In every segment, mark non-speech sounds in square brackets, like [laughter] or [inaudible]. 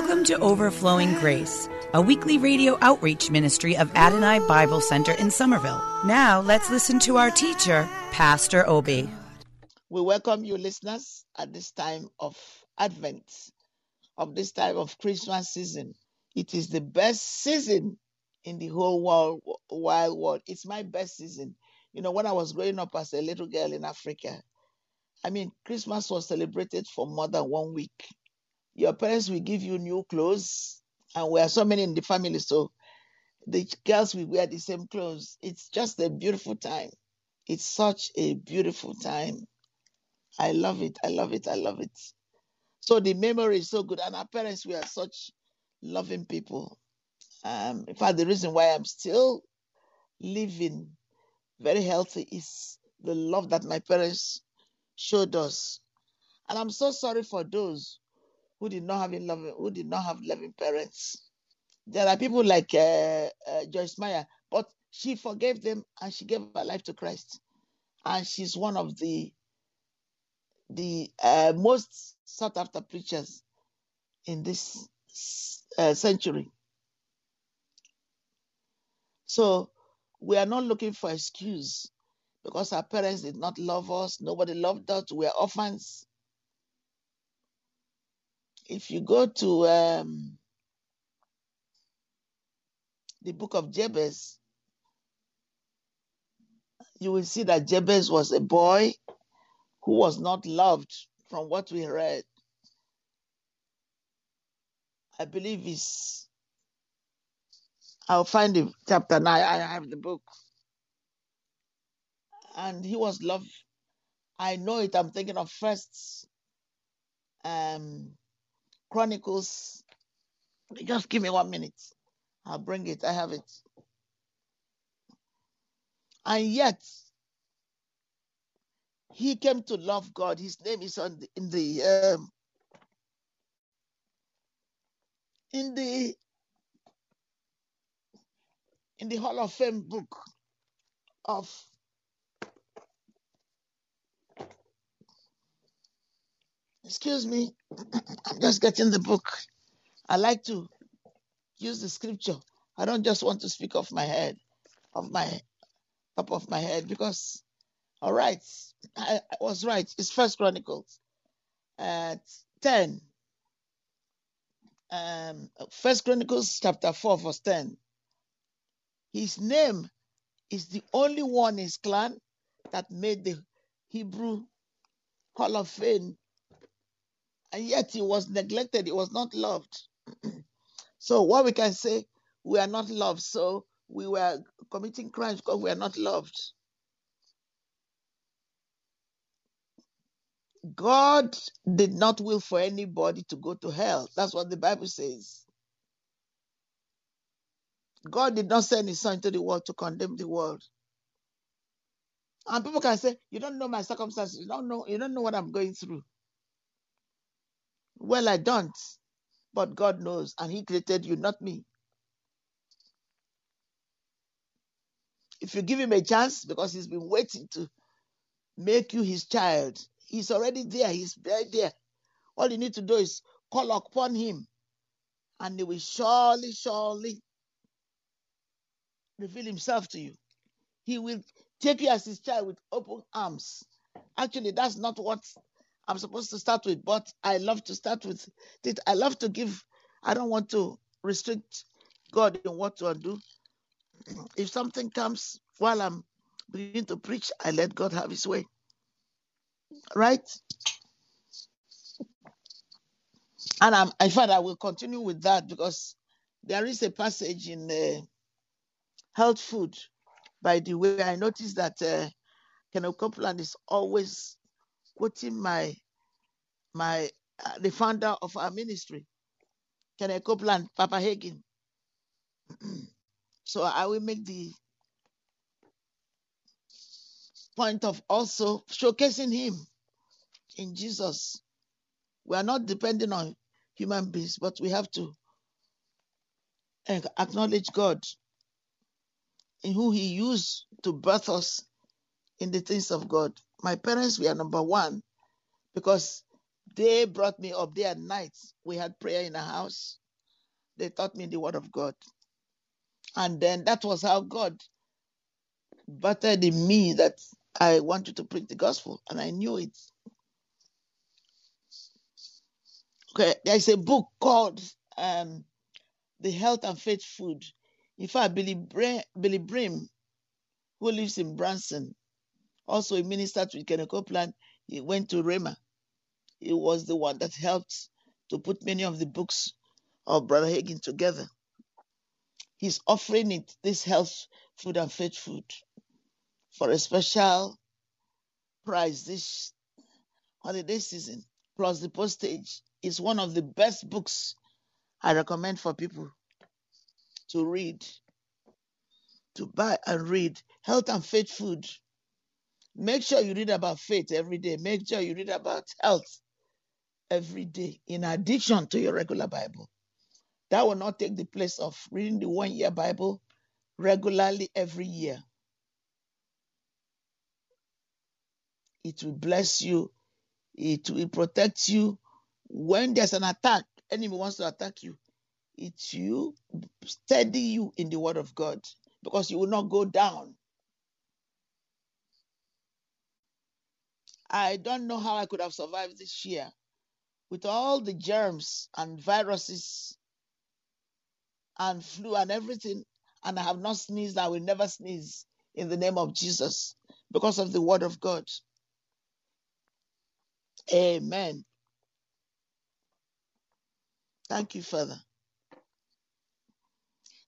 Welcome to Overflowing Grace, a weekly radio outreach ministry of Adonai Bible Center in Somerville. Now let's listen to our teacher, Pastor Obi. We welcome you, listeners, at this time of Advent, of this time of Christmas season. It is the best season in the whole world, wild world. It's my best season. You know, when I was growing up as a little girl in Africa, I mean, Christmas was celebrated for more than one week. Your parents will give you new clothes, and we are so many in the family, so the girls will wear the same clothes. It's just a beautiful time. It's such a beautiful time. I love it. I love it. I love it. So the memory is so good, and our parents were such loving people. Um, in fact, the reason why I'm still living very healthy is the love that my parents showed us. And I'm so sorry for those who did not have loving, who did not have loving parents. There are people like uh, uh, Joyce Meyer, but she forgave them and she gave her life to Christ, and she's one of the the uh, most sought after preachers in this uh, century. So we are not looking for excuse because our parents did not love us, nobody loved us, we are orphans. If you go to um, the book of Jabez, you will see that Jabez was a boy who was not loved from what we read. I believe is I'll find the chapter now. I have the book. And he was loved. I know it. I'm thinking of first um Chronicles. Just give me one minute. I'll bring it. I have it. And yet he came to love God. His name is on the, in the um, in the in the Hall of Fame book of excuse me, I'm just getting the book. I like to use the scripture. I don't just want to speak off my head, of my top of my head, because all right, I, I was right. It's First Chronicles at ten. Um, First Chronicles chapter four, verse ten. His name is the only one in his clan that made the Hebrew Hall of Fame, and yet he was neglected. He was not loved. [clears throat] so what we can say, we are not loved. So we were committing crimes because we are not loved. God did not will for anybody to go to hell. That's what the Bible says. God did not send his son into the world to condemn the world. And people can say, You don't know my circumstances, you don't know, you don't know what I'm going through. Well, I don't. But God knows, and He created you, not me. If you give him a chance, because he's been waiting to make you his child, he's already there, he's right there. All you need to do is call upon him, and he will surely, surely reveal himself to you. He will take you as his child with open arms. Actually, that's not what I'm supposed to start with, but I love to start with it. I love to give, I don't want to restrict God in what to do. If something comes while I'm beginning to preach, I let God have his way. Right? And I'm, in fact, I will continue with that because there is a passage in uh, Health Food. By the way, I noticed that uh, Kenneth Copeland is always quoting my my uh, the founder of our ministry, Kenneth Copeland, Papa Hagin. [clears throat] so I will make the point of also showcasing him in Jesus. We are not depending on human beings, but we have to eh, acknowledge God in who He used to birth us in the things of God. My parents were number one because they brought me up day and night. We had prayer in the house. They taught me the word of God. And then that was how God buttered in me that I wanted to preach the gospel, and I knew it. Okay, there's a book called um, The Health and Faith Food. In fact, Billy, Bra- Billye Brim, who lives in Branson, also a minister to Kenneth Copeland, he went to Rhema. He was the one that helped to put many of the books of Brother Hagin together. He's offering it, this health food and faith food, for a special price this holiday season, plus the postage. It's one of the best books I recommend for people to read, to buy and read. Health and faith food. Make sure you read about faith every day. Make sure you read about health every day, in addition to your regular Bible. That will not take the place of reading the one year Bible regularly every year. It will bless you, it will protect you. When there's an attack, enemy wants to attack you, it will steady you in the word of God because you will not go down. I don't know how I could have survived this year with all the germs and viruses and flu and everything, and I have not sneezed. I will never sneeze in the name of Jesus because of the word of God. Amen. Thank you, Father.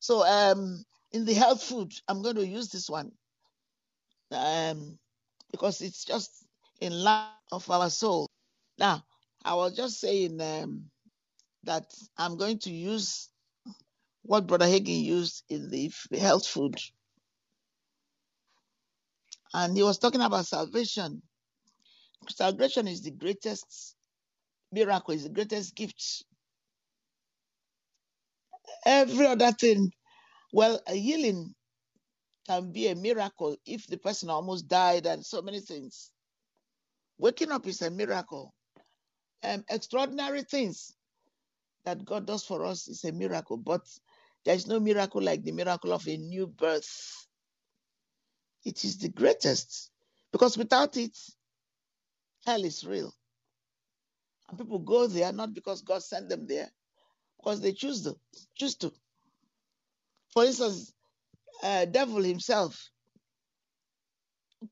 So, um, in the health food, I'm going to use this one um, because it's just in line of our soul. Now, I was just saying um, that I'm going to use what Brother Hagin used in the health food. And he was talking about salvation. Salvation is the greatest miracle, is the greatest gift. Every other thing, well, a healing can be a miracle if the person almost died and so many things. Waking up is a miracle. Um, extraordinary things that God does for us is a miracle, but there is no miracle like the miracle of a new birth. It is the greatest because without it, hell is real. And people go there not because God sent them there, because they choose to. Choose to. For instance, uh, devil himself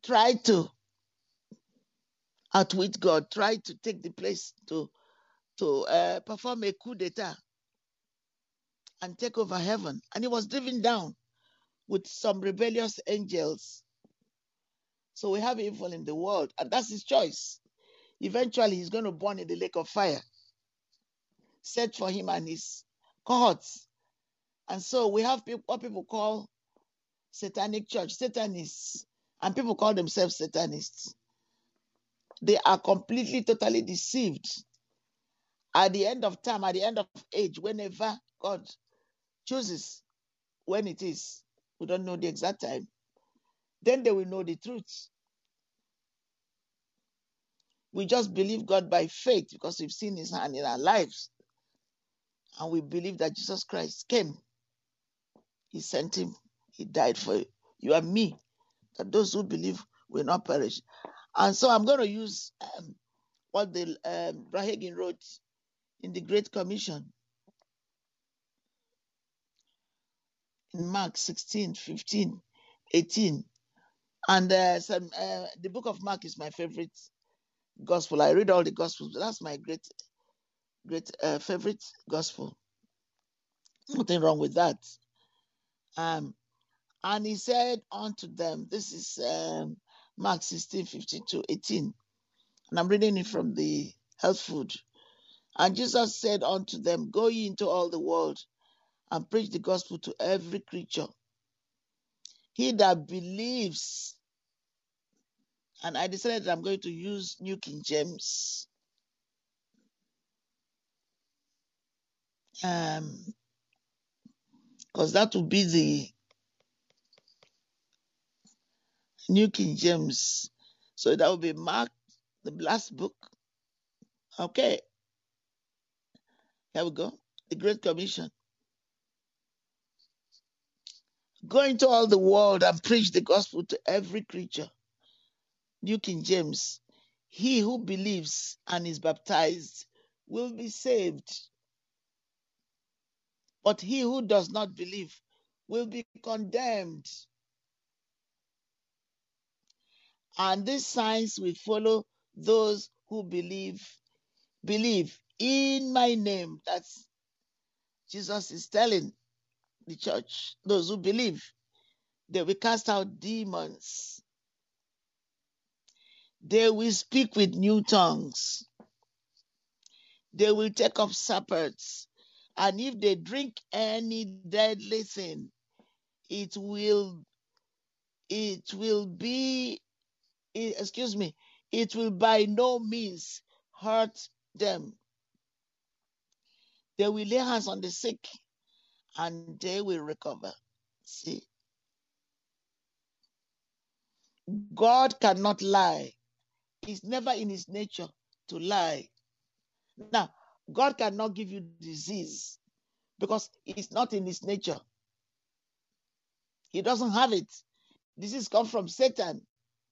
tried to outwit God, tried to take the place to to uh, perform a coup d'état and take over heaven, and he was driven down with some rebellious angels. So we have evil in the world, and that's his choice. Eventually, he's going to burn in the lake of fire, set for him and his cohorts. And so we have peop- what people call satanic church, Satanists, and people call themselves Satanists. They are completely, totally deceived. At the end of time, at the end of age, whenever God chooses when it is, we don't know the exact time, then they will know the truth. We just believe God by faith because we've seen his hand in our lives. And we believe that Jesus Christ came. He sent him. He died for you and me. That those who believe will not perish. And so I'm going to use um, what the um, Brahagin wrote in the Great Commission in Mark 16, 15, 18. And uh, some, uh, the book of Mark is my favorite gospel. I read all the gospels, but that's my great great uh, favorite gospel. Nothing wrong with that. Um, and he said unto them, this is um, Mark 16, 15 to 18. And I'm reading it from the health food. And Jesus said unto them, Go ye into all the world and preach the gospel to every creature. He that believes, and I decided I'm going to use New King James. Um, because that will be the New King James. So that will be Mark, the last book. Okay. Here we go. The Great Commission. Go into all the world and preach the gospel to every creature. New King James. He who believes and is baptized will be saved. But he who does not believe will be condemned. And these signs will follow those who believe. Believe in my name. That's Jesus is telling the church, those who believe, they will cast out demons. They will speak with new tongues. They will take up serpents. And if they drink any deadly thing, it will it will be excuse me, it will by no means hurt them. They will lay hands on the sick and they will recover. See, God cannot lie. It's never in his nature to lie. Now, God cannot give you disease because it's not in his nature. He doesn't have it. Disease comes from Satan.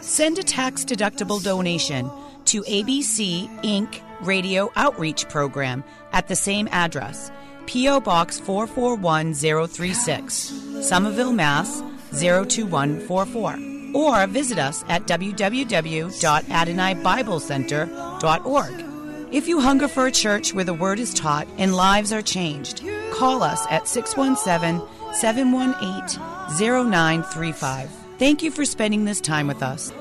send a tax deductible donation to ABC Inc. Radio Outreach Program at the same address, P.O. Box 441036, Somerville, Mass. 02144. Or visit us at www.adonai.biblecenter.org. If you hunger for a church where the word is taught and lives are changed, call us at 617 718 0935. Thank you for spending this time with us.